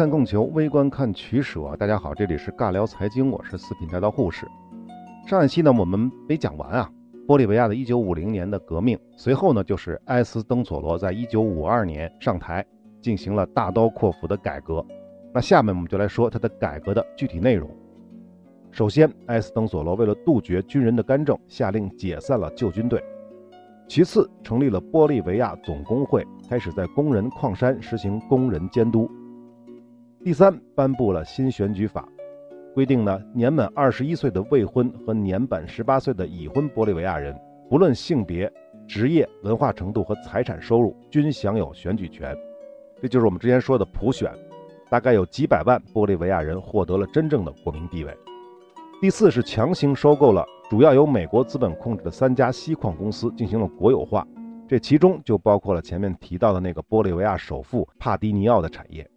看供求，微观看取舍。大家好，这里是尬聊财经，我是四品带刀护士。上一期呢，我们没讲完啊，玻利维亚的1950年的革命，随后呢，就是埃斯登索罗在1952年上台，进行了大刀阔斧的改革。那下面我们就来说他的改革的具体内容。首先，埃斯登索罗为了杜绝军人的干政，下令解散了旧军队。其次，成立了玻利维亚总工会，开始在工人矿山实行工人监督。第三，颁布了新选举法，规定呢，年满二十一岁的未婚和年满十八岁的已婚玻利维亚人，不论性别、职业、文化程度和财产收入，均享有选举权。这就是我们之前说的普选，大概有几百万玻利维亚人获得了真正的国民地位。第四是强行收购了主要由美国资本控制的三家锡矿公司，进行了国有化，这其中就包括了前面提到的那个玻利维亚首富帕迪尼奥的产业。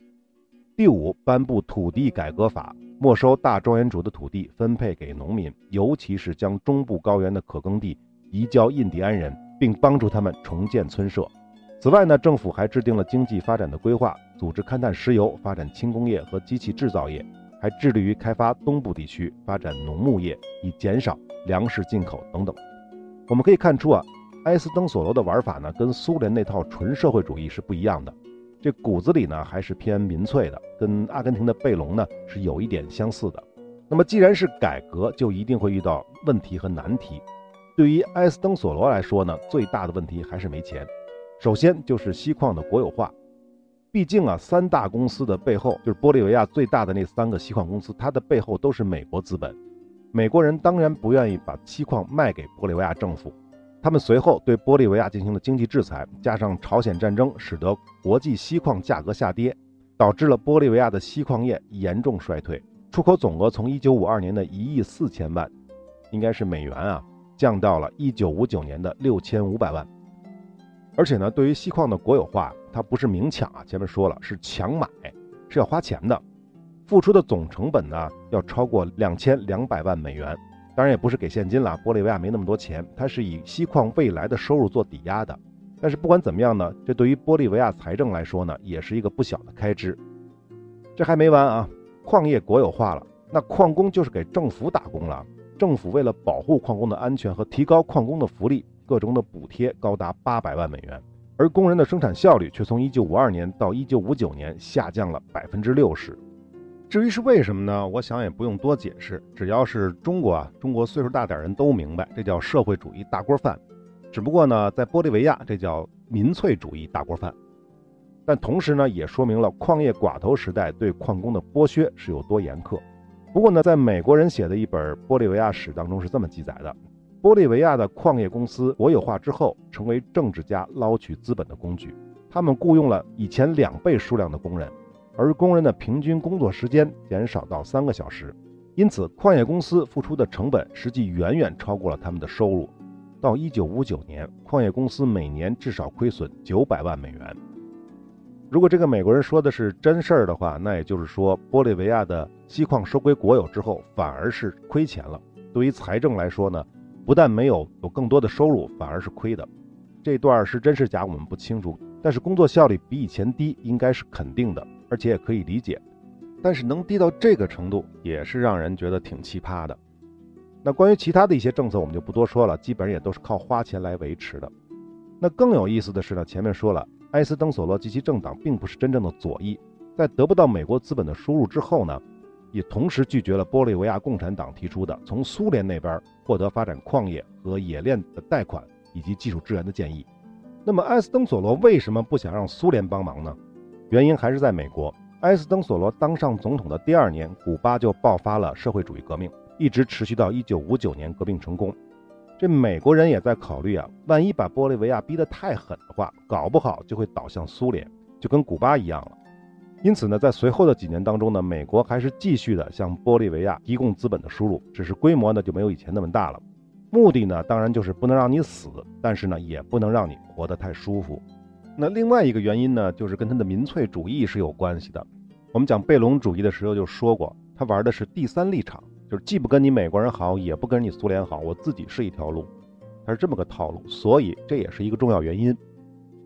第五，颁布土地改革法，没收大庄园主的土地，分配给农民，尤其是将中部高原的可耕地移交印第安人，并帮助他们重建村舍。此外呢，政府还制定了经济发展的规划，组织勘探石油，发展轻工业和机器制造业，还致力于开发东部地区，发展农牧业，以减少粮食进口等等。我们可以看出啊，埃斯登索罗的玩法呢，跟苏联那套纯社会主义是不一样的。这骨子里呢还是偏民粹的，跟阿根廷的贝隆呢是有一点相似的。那么既然是改革，就一定会遇到问题和难题。对于埃斯登索罗来说呢，最大的问题还是没钱。首先就是锡矿的国有化，毕竟啊，三大公司的背后就是玻利维亚最大的那三个锡矿公司，它的背后都是美国资本。美国人当然不愿意把锡矿卖给玻利维亚政府。他们随后对玻利维亚进行了经济制裁，加上朝鲜战争，使得国际锡矿价格下跌，导致了玻利维亚的锡矿业严重衰退，出口总额从1952年的一亿四千万，应该是美元啊，降到了1959年的六千五百万。而且呢，对于锡矿的国有化，它不是明抢啊，前面说了是强买，是要花钱的，付出的总成本呢要超过两千两百万美元。当然也不是给现金了，玻利维亚没那么多钱，它是以锡矿未来的收入做抵押的。但是不管怎么样呢，这对于玻利维亚财政来说呢，也是一个不小的开支。这还没完啊，矿业国有化了，那矿工就是给政府打工了。政府为了保护矿工的安全和提高矿工的福利，各种的补贴高达八百万美元，而工人的生产效率却从1952年到1959年下降了百分之六十。至于是为什么呢？我想也不用多解释，只要是中国啊，中国岁数大点人都明白，这叫社会主义大锅饭。只不过呢，在玻利维亚这叫民粹主义大锅饭。但同时呢，也说明了矿业寡头时代对矿工的剥削是有多严苛。不过呢，在美国人写的一本玻利维亚史当中是这么记载的：玻利维亚的矿业公司国有化之后，成为政治家捞取资本的工具。他们雇佣了以前两倍数量的工人。而工人的平均工作时间减少到三个小时，因此矿业公司付出的成本实际远远超过了他们的收入。到一九五九年，矿业公司每年至少亏损九百万美元。如果这个美国人说的是真事儿的话，那也就是说，玻利维亚的锡矿收归国有之后，反而是亏钱了。对于财政来说呢，不但没有有更多的收入，反而是亏的。这段是真是假，我们不清楚。但是工作效率比以前低，应该是肯定的。而且也可以理解，但是能低到这个程度，也是让人觉得挺奇葩的。那关于其他的一些政策，我们就不多说了，基本上也都是靠花钱来维持的。那更有意思的是呢，前面说了，埃斯登索罗及其政党并不是真正的左翼，在得不到美国资本的输入之后呢，也同时拒绝了玻利维亚共产党提出的从苏联那边获得发展矿业和冶炼的贷款以及技术支援的建议。那么埃斯登索罗为什么不想让苏联帮忙呢？原因还是在美国。埃斯登索罗当上总统的第二年，古巴就爆发了社会主义革命，一直持续到1959年革命成功。这美国人也在考虑啊，万一把玻利维亚逼得太狠的话，搞不好就会倒向苏联，就跟古巴一样了。因此呢，在随后的几年当中呢，美国还是继续的向玻利维亚提供资本的输入，只是规模呢就没有以前那么大了。目的呢，当然就是不能让你死，但是呢，也不能让你活得太舒服。那另外一个原因呢，就是跟他的民粹主义是有关系的。我们讲贝隆主义的时候就说过，他玩的是第三立场，就是既不跟你美国人好，也不跟你苏联好，我自己是一条路，他是这么个套路。所以这也是一个重要原因。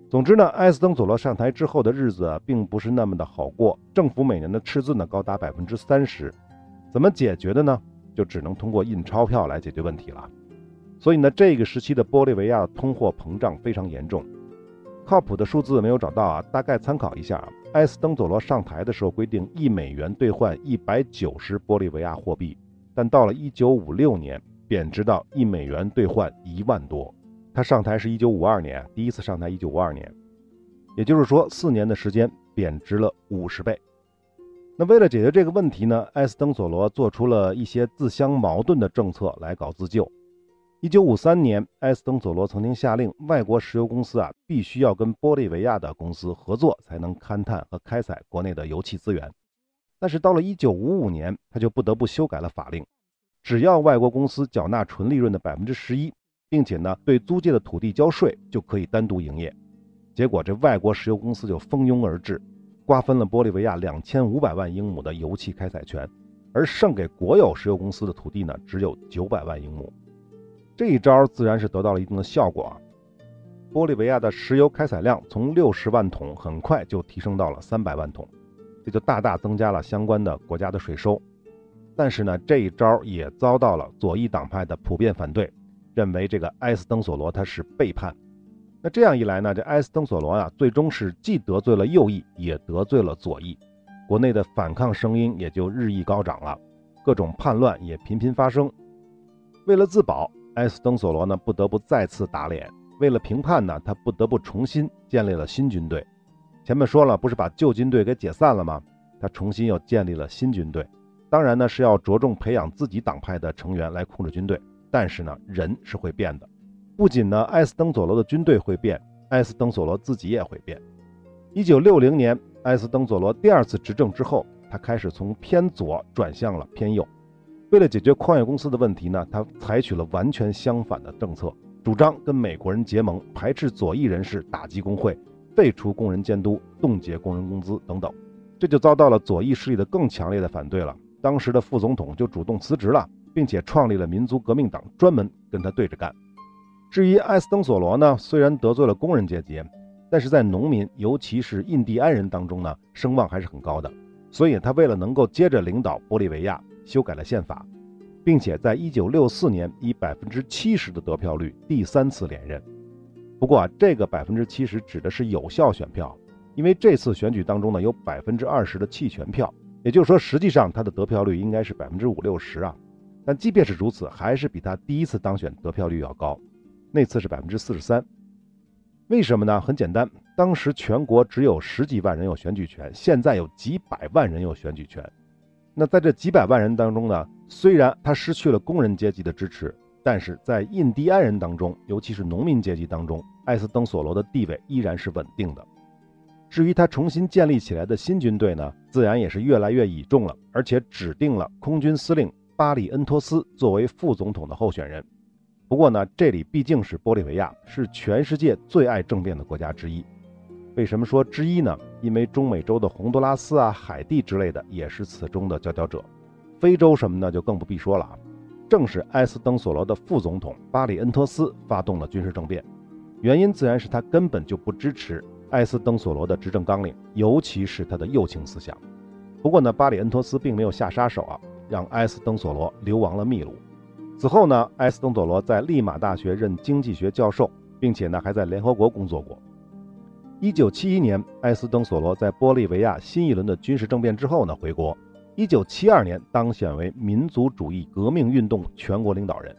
总之呢，埃斯登佐罗上台之后的日子并不是那么的好过，政府每年的赤字呢高达百分之三十，怎么解决的呢？就只能通过印钞票来解决问题了。所以呢，这个时期的玻利维亚通货膨胀非常严重，靠谱的数字没有找到啊，大概参考一下，埃斯登索罗上台的时候规定一美元兑换一百九十玻利维亚货币，但到了一九五六年贬值到一美元兑换一万多。他上台是一九五二年，第一次上台一九五二年，也就是说四年的时间贬值了五十倍。那为了解决这个问题呢，埃斯登索罗做出了一些自相矛盾的政策来搞自救。一九五三年，埃斯登佐罗曾经下令外国石油公司啊必须要跟玻利维亚的公司合作，才能勘探和开采国内的油气资源。但是到了一九五五年，他就不得不修改了法令，只要外国公司缴纳纯利润的百分之十一。并且呢，对租借的土地交税就可以单独营业。结果这外国石油公司就蜂拥而至，瓜分了玻利维亚两千五百万英亩的油气开采权，而剩给国有石油公司的土地呢，只有九百万英亩。这一招自然是得到了一定的效果啊！玻利维亚的石油开采量从六十万桶很快就提升到了三百万桶，这就大大增加了相关的国家的税收。但是呢，这一招也遭到了左翼党派的普遍反对。认为这个埃斯登索罗他是背叛，那这样一来呢，这埃斯登索罗啊，最终是既得罪了右翼，也得罪了左翼，国内的反抗声音也就日益高涨了，各种叛乱也频频发生。为了自保，埃斯登索罗呢不得不再次打脸；为了平叛呢，他不得不重新建立了新军队。前面说了，不是把旧军队给解散了吗？他重新又建立了新军队，当然呢是要着重培养自己党派的成员来控制军队。但是呢，人是会变的。不仅呢，埃斯登索罗的军队会变，埃斯登索罗自己也会变。一九六零年，埃斯登索罗第二次执政之后，他开始从偏左转向了偏右。为了解决矿业公司的问题呢，他采取了完全相反的政策，主张跟美国人结盟，排斥左翼人士，打击工会，废除工人监督，冻结工人工资等等。这就遭到了左翼势力的更强烈的反对了。当时的副总统就主动辞职了。并且创立了民族革命党，专门跟他对着干。至于埃斯登索罗呢，虽然得罪了工人阶级，但是在农民，尤其是印第安人当中呢，声望还是很高的。所以他为了能够接着领导玻利维亚，修改了宪法，并且在一九六四年以百分之七十的得票率第三次连任。不过，这个百分之七十指的是有效选票，因为这次选举当中呢，有百分之二十的弃权票，也就是说，实际上他的得票率应该是百分之五六十啊。但即便是如此，还是比他第一次当选得票率要高，那次是百分之四十三。为什么呢？很简单，当时全国只有十几万人有选举权，现在有几百万人有选举权。那在这几百万人当中呢，虽然他失去了工人阶级的支持，但是在印第安人当中，尤其是农民阶级当中，艾斯登索罗的地位依然是稳定的。至于他重新建立起来的新军队呢，自然也是越来越倚重了，而且指定了空军司令。巴里恩托斯作为副总统的候选人，不过呢，这里毕竟是玻利维亚，是全世界最爱政变的国家之一。为什么说之一呢？因为中美洲的洪都拉斯啊、海地之类的也是此中的佼佼者，非洲什么的就更不必说了啊。正是埃斯登索罗的副总统巴里恩托斯发动了军事政变，原因自然是他根本就不支持埃斯登索罗的执政纲领，尤其是他的右倾思想。不过呢，巴里恩托斯并没有下杀手啊。让埃斯登索罗流亡了秘鲁。此后呢，埃斯登索罗在利马大学任经济学教授，并且呢还在联合国工作过。一九七一年，埃斯登索罗在玻利维亚新一轮的军事政变之后呢回国。一九七二年当选为民族主义革命运动全国领导人。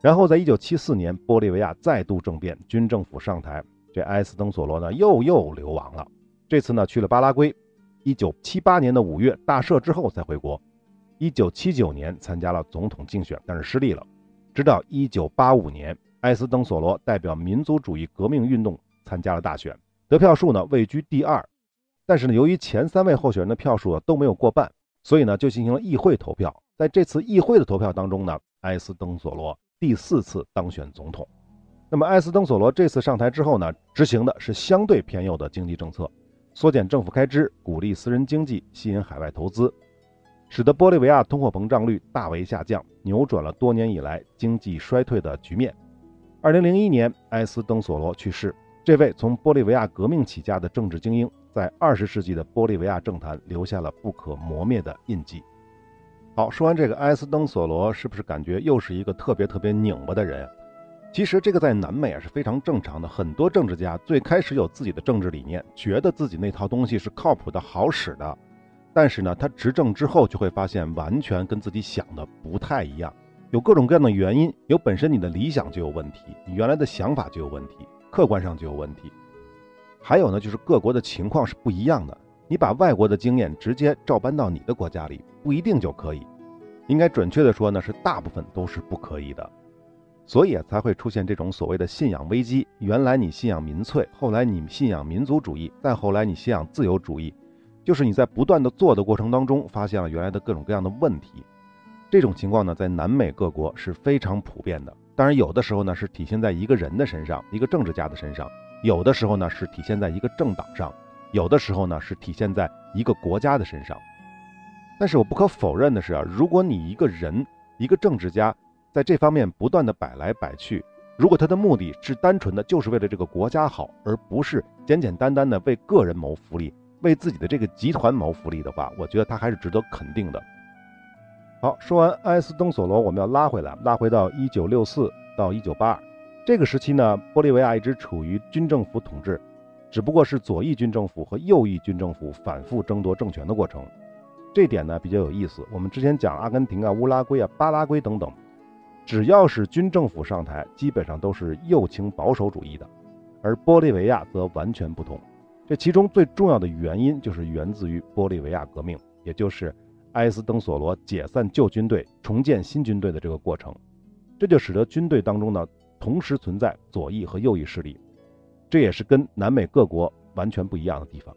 然后在一九七四年，玻利维亚再度政变，军政府上台，这埃斯登索罗呢又又流亡了。这次呢去了巴拉圭。一九七八年的五月大赦之后才回国。一九七九年参加了总统竞选，但是失利了。直到一九八五年，埃斯登索罗代表民族主义革命运动参加了大选，得票数呢位居第二。但是呢，由于前三位候选人的票数啊都没有过半，所以呢就进行了议会投票。在这次议会的投票当中呢，埃斯登索罗第四次当选总统。那么埃斯登索罗这次上台之后呢，执行的是相对偏右的经济政策，缩减政府开支，鼓励私人经济，吸引海外投资。使得玻利维亚通货膨胀率大为下降，扭转了多年以来经济衰退的局面。二零零一年，埃斯登索罗去世，这位从玻利维亚革命起家的政治精英，在二十世纪的玻利维亚政坛留下了不可磨灭的印记。好，说完这个埃斯登索罗，是不是感觉又是一个特别特别拧巴的人？其实这个在南美啊是非常正常的。很多政治家最开始有自己的政治理念，觉得自己那套东西是靠谱的好使的，但是呢，他执政之后就会发现完全跟自己想的不太一样，有各种各样的原因，有本身你的理想就有问题，你原来的想法就有问题。客观上就有问题，还有呢，就是各国的情况是不一样的。你把外国的经验直接照搬到你的国家里，不一定就可以。应该准确的说呢，是大部分都是不可以的。所以，才会出现这种所谓的信仰危机。原来你信仰民粹，后来你信仰民族主义，再后来你信仰自由主义，就是你在不断的做的过程当中，发现了原来的各种各样的问题。这种情况呢，在南美各国是非常普遍的。当然，有的时候呢是体现在一个人的身上，一个政治家的身上；有的时候呢是体现在一个政党上；有的时候呢是体现在一个国家的身上。但是我不可否认的是啊，如果你一个人、一个政治家在这方面不断的摆来摆去，如果他的目的是单纯的就是为了这个国家好，而不是简简单单的为个人谋福利、为自己的这个集团谋福利的话，我觉得他还是值得肯定的。好，说完埃斯登索罗，我们要拉回来，拉回到一九六四到一九八二这个时期呢，玻利维亚一直处于军政府统治，只不过是左翼军政府和右翼军政府反复争夺政权的过程。这点呢比较有意思。我们之前讲阿根廷啊、乌拉圭啊、巴拉圭等等，只要是军政府上台，基本上都是右倾保守主义的，而玻利维亚则完全不同。这其中最重要的原因就是源自于玻利维亚革命，也就是。埃斯登索罗解散旧军队、重建新军队的这个过程，这就使得军队当中呢同时存在左翼和右翼势力，这也是跟南美各国完全不一样的地方。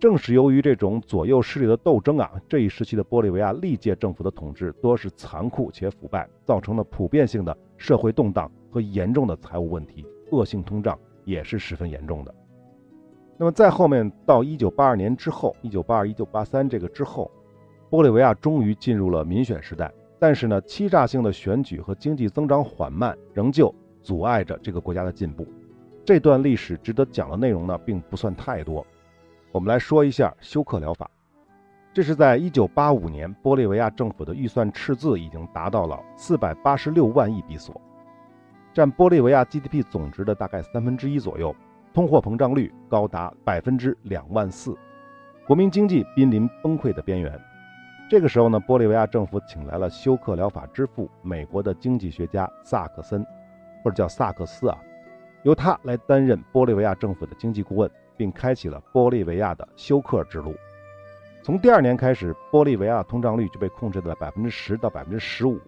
正是由于这种左右势力的斗争啊，这一时期的玻利维亚历届政府的统治多是残酷且腐败，造成了普遍性的社会动荡和严重的财务问题，恶性通胀也是十分严重的。那么在后面到一九八二年之后，一九八二、一九八三这个之后。玻利维亚终于进入了民选时代，但是呢，欺诈性的选举和经济增长缓慢仍旧阻碍着这个国家的进步。这段历史值得讲的内容呢，并不算太多。我们来说一下休克疗法。这是在1985年，玻利维亚政府的预算赤字已经达到了486万亿比索，占玻利维亚 GDP 总值的大概三分之一左右，通货膨胀率高达百分之两万四，国民经济濒临崩溃的边缘。这个时候呢，玻利维亚政府请来了休克疗法之父，美国的经济学家萨克森，或者叫萨克斯啊，由他来担任玻利维亚政府的经济顾问，并开启了玻利维亚的休克之路。从第二年开始，玻利维亚通胀率就被控制在百分之十到百分之十五，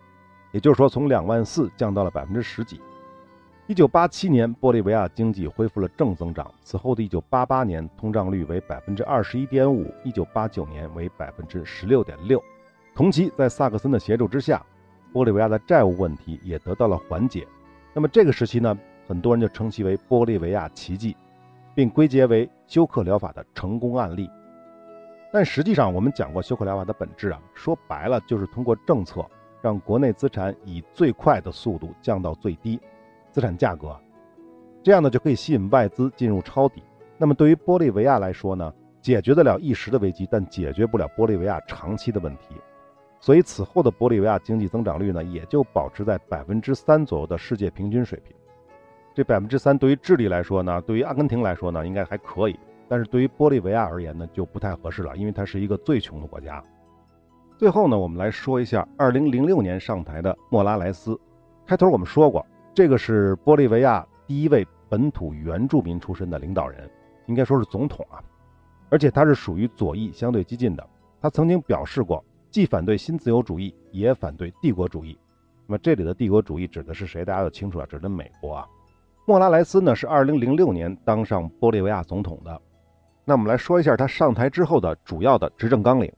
也就是说，从两万四降到了百分之十几。一九八七年，玻利维亚经济恢复了正增长。此后的一九八八年，通胀率为百分之二十一点五；一九八九年为百分之十六点六。同期，在萨克森的协助之下，玻利维亚的债务问题也得到了缓解。那么这个时期呢，很多人就称其为玻利维亚奇迹，并归结为休克疗法的成功案例。但实际上，我们讲过休克疗法的本质啊，说白了就是通过政策让国内资产以最快的速度降到最低。资产价格，这样呢就可以吸引外资进入抄底。那么对于玻利维亚来说呢，解决得了一时的危机，但解决不了玻利维亚长期的问题。所以此后的玻利维亚经济增长率呢，也就保持在百分之三左右的世界平均水平。这百分之三对于智利来说呢，对于阿根廷来说呢，应该还可以。但是对于玻利维亚而言呢，就不太合适了，因为它是一个最穷的国家。最后呢，我们来说一下二零零六年上台的莫拉莱斯。开头我们说过。这个是玻利维亚第一位本土原住民出身的领导人，应该说是总统啊，而且他是属于左翼相对激进的。他曾经表示过，既反对新自由主义，也反对帝国主义。那么这里的帝国主义指的是谁？大家都清楚了，指的美国啊。莫拉莱斯呢是2006年当上玻利维亚总统的。那我们来说一下他上台之后的主要的执政纲领：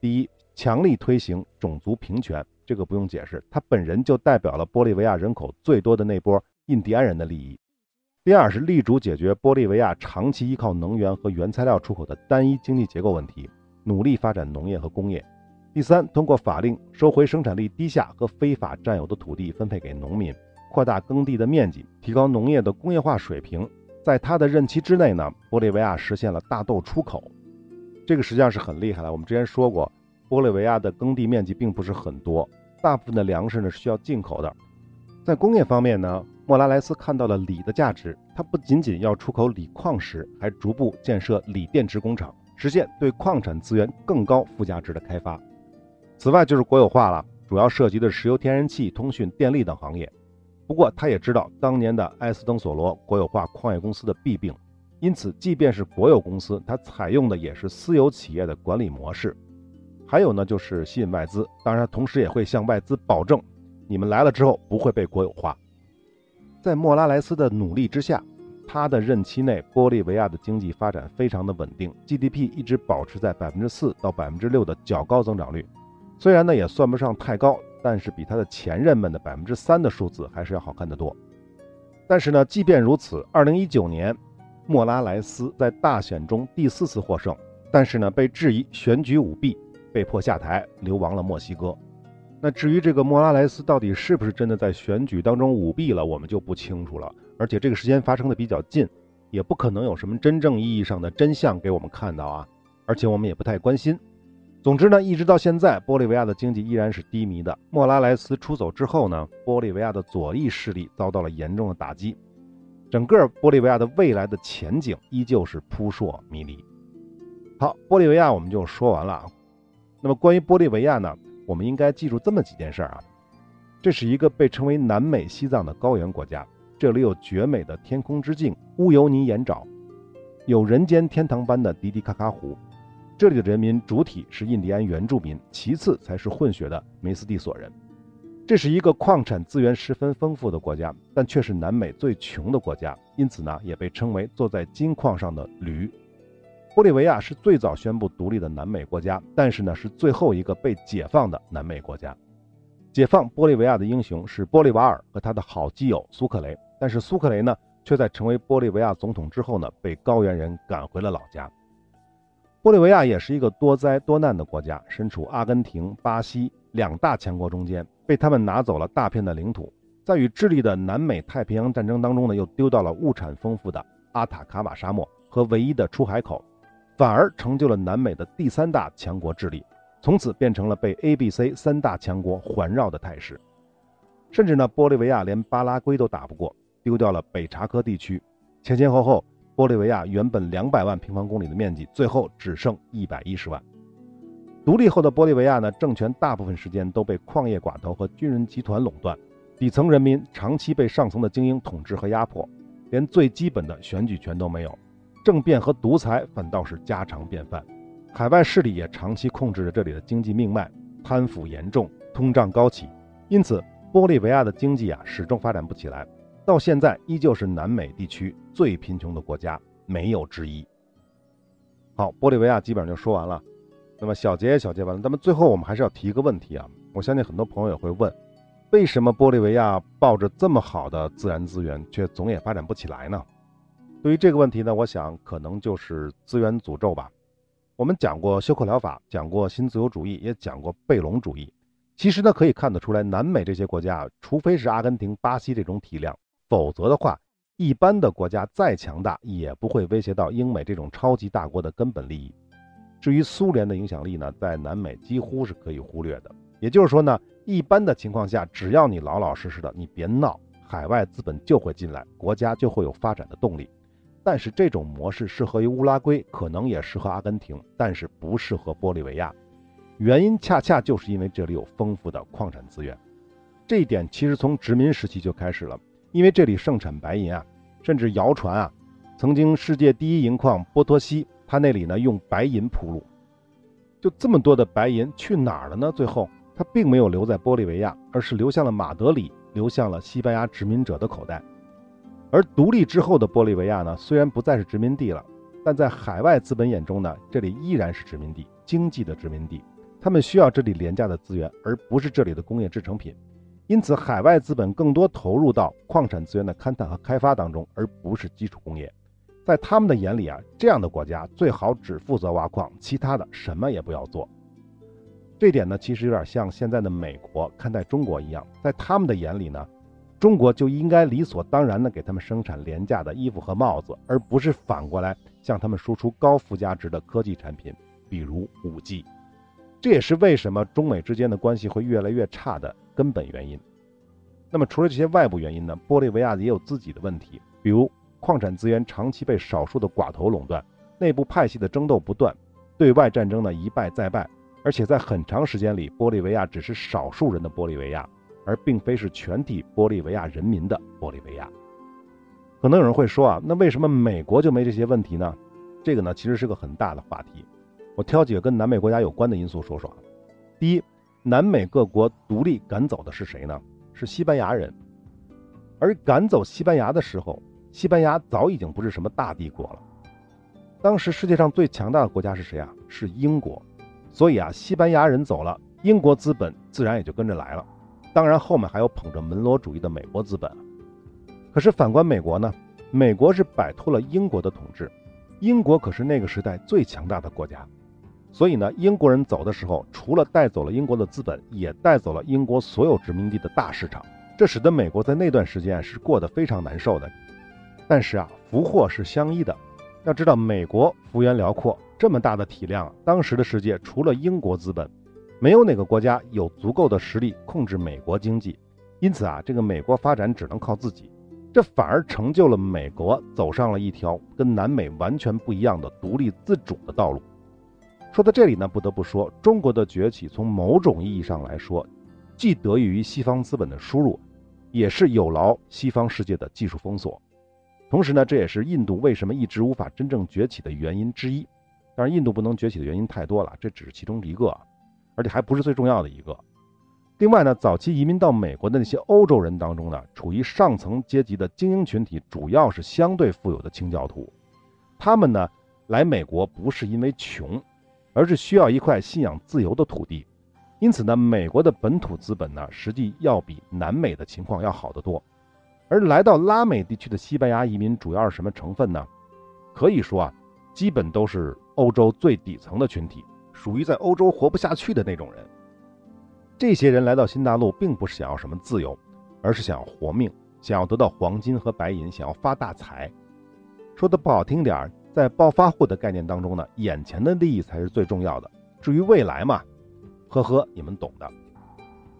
第一，强力推行种族平权。这个不用解释，他本人就代表了玻利维亚人口最多的那波印第安人的利益。第二是力主解决玻利维亚长期依靠能源和原材料出口的单一经济结构问题，努力发展农业和工业。第三，通过法令收回生产力低下和非法占有的土地，分配给农民，扩大耕地的面积，提高农业的工业化水平，在他的任期之内呢，玻利维亚实现了大豆出口，这个实际上是很厉害的。我们之前说过，玻利维亚的耕地面积并不是很多，大部分的粮食呢是需要进口的。在工业方面呢，莫拉莱斯看到了锂的价值，他不仅仅要出口锂矿石，还逐步建设锂电池工厂，实现对矿产资源更高附加值的开发。此外就是国有化了，主要涉及的石油、天然气、通讯、电力等行业。不过他也知道当年的埃斯登索罗国有化矿业公司的弊病，因此即便是国有公司，它采用的也是私有企业的管理模式。还有呢，就是吸引外资，当然同时也会向外资保证。你们来了之后不会被国有化。在莫拉莱斯的努力之下，他的任期内，玻利维亚的经济发展非常的稳定，GDP 一直保持在百分之四到百分之六的较高增长率。虽然呢也算不上太高，但是比他的前任们的百分之三的数字还是要好看得多。但是呢，即便如此，二零一九年，莫拉莱斯在大选中第四次获胜，但是呢被质疑选举舞弊，被迫下台，流亡了墨西哥。那至于这个莫拉莱斯到底是不是真的在选举当中舞弊了，我们就不清楚了。而且这个时间发生的比较近，也不可能有什么真正意义上的真相给我们看到啊。而且我们也不太关心。总之呢，一直到现在，玻利维亚的经济依然是低迷的。莫拉莱斯出走之后呢，玻利维亚的左翼势力遭到了严重的打击，整个玻利维亚的未来的前景依旧是扑朔迷离。好，玻利维亚我们就说完了。那么关于玻利维亚呢？我们应该记住这么几件事儿啊，这是一个被称为南美西藏的高原国家，这里有绝美的天空之镜乌尤尼盐沼，有人间天堂般的迪迪卡卡湖，这里的人民主体是印第安原住民，其次才是混血的梅斯蒂索人。这是一个矿产资源十分丰富的国家，但却是南美最穷的国家，因此呢，也被称为坐在金矿上的驴。玻利维亚是最早宣布独立的南美国家，但是呢，是最后一个被解放的南美国家。解放玻利维亚的英雄是玻利瓦尔和他的好基友苏克雷，但是苏克雷呢，却在成为玻利维亚总统之后呢，被高原人赶回了老家。玻利维亚也是一个多灾多难的国家，身处阿根廷、巴西两大强国中间，被他们拿走了大片的领土，在与智利的南美太平洋战争当中呢，又丢到了物产丰富的阿塔卡马沙漠和唯一的出海口。反而成就了南美的第三大强国智利，从此变成了被 A、B、C 三大强国环绕的态势。甚至呢，玻利维亚连巴拉圭都打不过，丢掉了北查科地区。前前后后，玻利维亚原本两百万平方公里的面积，最后只剩一百一十万。独立后的玻利维亚呢，政权大部分时间都被矿业寡头和军人集团垄断，底层人民长期被上层的精英统治和压迫，连最基本的选举权都没有。政变和独裁反倒是家常便饭，海外势力也长期控制着这里的经济命脉，贪腐严重，通胀高企，因此玻利维亚的经济啊始终发展不起来，到现在依旧是南美地区最贫穷的国家，没有之一。好，玻利维亚基本上就说完了，那么小结也小结完了，那么最后我们还是要提一个问题啊，我相信很多朋友也会问，为什么玻利维亚抱着这么好的自然资源，却总也发展不起来呢？对于这个问题呢，我想可能就是资源诅咒吧。我们讲过休克疗法，讲过新自由主义，也讲过贝隆主义。其实呢，可以看得出来，南美这些国家，除非是阿根廷、巴西这种体量，否则的话，一般的国家再强大，也不会威胁到英美这种超级大国的根本利益。至于苏联的影响力呢，在南美几乎是可以忽略的。也就是说呢，一般的情况下，只要你老老实实的，你别闹，海外资本就会进来，国家就会有发展的动力。但是这种模式适合于乌拉圭，可能也适合阿根廷，但是不适合玻利维亚。原因恰恰就是因为这里有丰富的矿产资源。这一点其实从殖民时期就开始了，因为这里盛产白银啊，甚至谣传啊，曾经世界第一银矿波托西，它那里呢用白银铺路。就这么多的白银去哪儿了呢？最后它并没有留在玻利维亚，而是流向了马德里，流向了西班牙殖民者的口袋。而独立之后的玻利维亚呢，虽然不再是殖民地了，但在海外资本眼中呢，这里依然是殖民地，经济的殖民地。他们需要这里廉价的资源，而不是这里的工业制成品。因此，海外资本更多投入到矿产资源的勘探和开发当中，而不是基础工业。在他们的眼里啊，这样的国家最好只负责挖矿，其他的什么也不要做。这点呢，其实有点像现在的美国看待中国一样，在他们的眼里呢。中国就应该理所当然的给他们生产廉价的衣服和帽子，而不是反过来向他们输出高附加值的科技产品，比如五 G。这也是为什么中美之间的关系会越来越差的根本原因。那么，除了这些外部原因呢？玻利维亚也有自己的问题，比如矿产资源长期被少数的寡头垄断，内部派系的争斗不断，对外战争呢一败再败，而且在很长时间里，玻利维亚只是少数人的玻利维亚。而并非是全体玻利维亚人民的玻利维亚。可能有人会说啊，那为什么美国就没这些问题呢？这个呢，其实是个很大的话题。我挑几个跟南美国家有关的因素说说。第一，南美各国独立赶走的是谁呢？是西班牙人。而赶走西班牙的时候，西班牙早已经不是什么大帝国了。当时世界上最强大的国家是谁啊？是英国。所以啊，西班牙人走了，英国资本自然也就跟着来了。当然，后面还有捧着门罗主义的美国资本。可是反观美国呢？美国是摆脱了英国的统治，英国可是那个时代最强大的国家。所以呢，英国人走的时候，除了带走了英国的资本，也带走了英国所有殖民地的大市场。这使得美国在那段时间是过得非常难受的。但是啊，福祸是相依的。要知道，美国幅员辽阔，这么大的体量，当时的世界除了英国资本。没有哪个国家有足够的实力控制美国经济，因此啊，这个美国发展只能靠自己，这反而成就了美国走上了一条跟南美完全不一样的独立自主的道路。说到这里呢，不得不说，中国的崛起从某种意义上来说，既得益于西方资本的输入，也是有劳西方世界的技术封锁。同时呢，这也是印度为什么一直无法真正崛起的原因之一。当然，印度不能崛起的原因太多了，这只是其中一个。而且还不是最重要的一个。另外呢，早期移民到美国的那些欧洲人当中呢，处于上层阶级的精英群体，主要是相对富有的清教徒。他们呢，来美国不是因为穷，而是需要一块信仰自由的土地。因此呢，美国的本土资本呢，实际要比南美的情况要好得多。而来到拉美地区的西班牙移民，主要是什么成分呢？可以说啊，基本都是欧洲最底层的群体。属于在欧洲活不下去的那种人。这些人来到新大陆，并不是想要什么自由，而是想要活命，想要得到黄金和白银，想要发大财。说的不好听点儿，在暴发户的概念当中呢，眼前的利益才是最重要的。至于未来嘛，呵呵，你们懂的。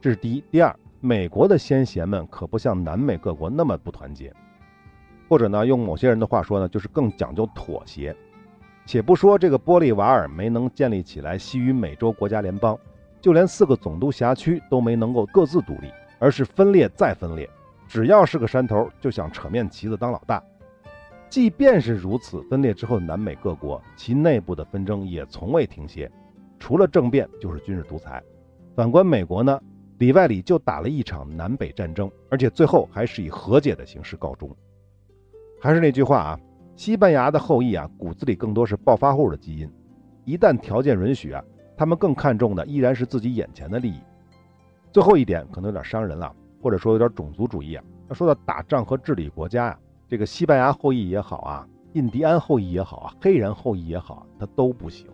这是第一。第二，美国的先贤们可不像南美各国那么不团结，或者呢，用某些人的话说呢，就是更讲究妥协。且不说这个玻利瓦尔没能建立起来西与美洲国家联邦，就连四个总督辖区都没能够各自独立，而是分裂再分裂。只要是个山头，就想扯面旗子当老大。即便是如此，分裂之后的南美各国，其内部的纷争也从未停歇，除了政变就是军事独裁。反观美国呢，里外里就打了一场南北战争，而且最后还是以和解的形式告终。还是那句话啊。西班牙的后裔啊，骨子里更多是暴发户的基因。一旦条件允许啊，他们更看重的依然是自己眼前的利益。最后一点可能有点伤人了，或者说有点种族主义啊。那说到打仗和治理国家呀，这个西班牙后裔也好啊，印第安后裔也好啊，黑人后裔也好，他都不行。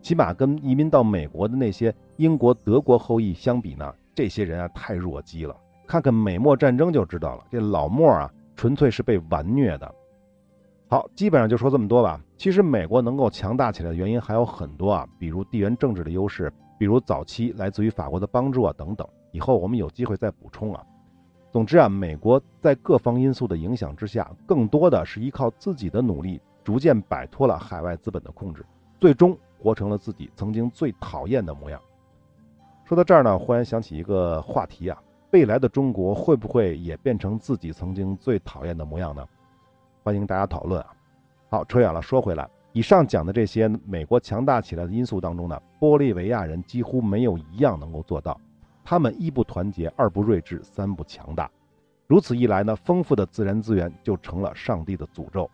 起码跟移民到美国的那些英国、德国后裔相比呢，这些人啊太弱鸡了。看看美墨战争就知道了，这老墨啊，纯粹是被完虐的。好，基本上就说这么多吧。其实美国能够强大起来的原因还有很多啊，比如地缘政治的优势，比如早期来自于法国的帮助啊等等。以后我们有机会再补充啊。总之啊，美国在各方因素的影响之下，更多的是依靠自己的努力，逐渐摆脱了海外资本的控制，最终活成了自己曾经最讨厌的模样。说到这儿呢，忽然想起一个话题啊，未来的中国会不会也变成自己曾经最讨厌的模样呢？欢迎大家讨论啊！好，扯远了，说回来，以上讲的这些美国强大起来的因素当中呢，玻利维亚人几乎没有一样能够做到。他们一不团结，二不睿智，三不强大。如此一来呢，丰富的自然资源就成了上帝的诅咒。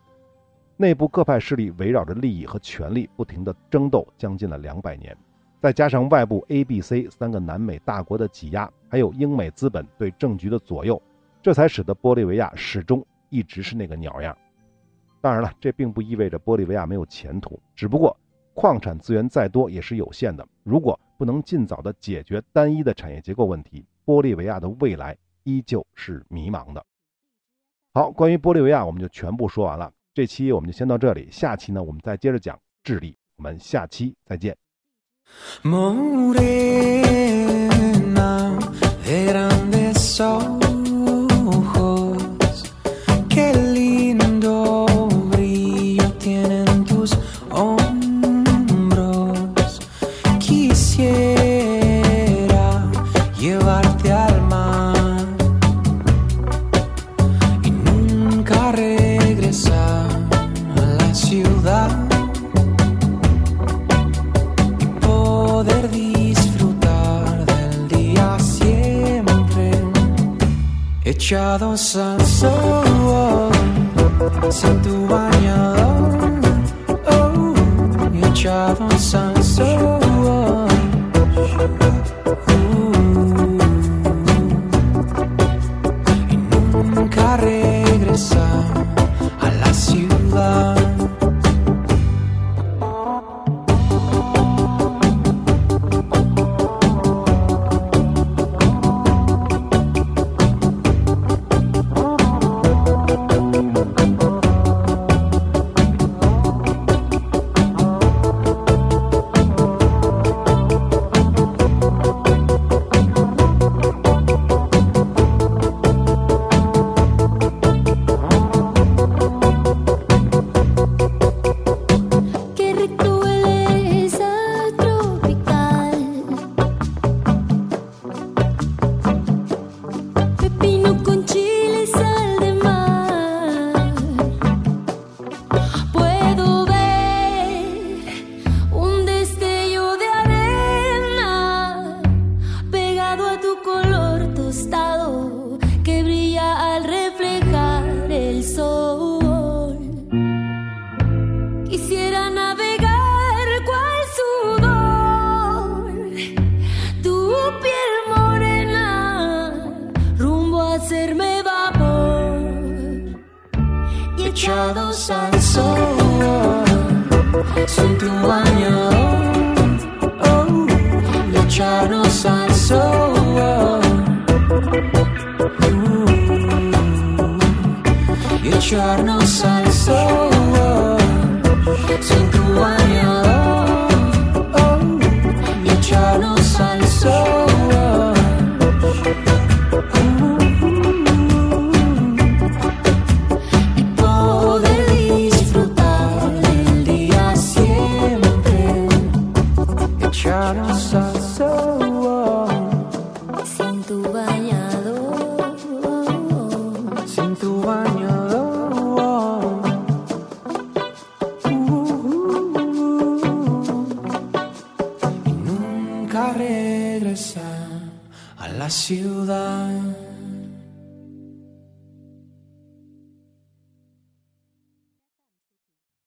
内部各派势力围绕着利益和权力不停地争斗，将近了两百年。再加上外部 A、B、C 三个南美大国的挤压，还有英美资本对政局的左右，这才使得玻利维亚始终。一直是那个鸟样。当然了，这并不意味着玻利维亚没有前途，只不过矿产资源再多也是有限的。如果不能尽早的解决单一的产业结构问题，玻利维亚的未来依旧是迷茫的。好，关于玻利维亚我们就全部说完了。这期我们就先到这里，下期呢我们再接着讲智利。我们下期再见。escuchado salsa oh, sin tu bañador, oh, he echado salsa. lasciarnos salire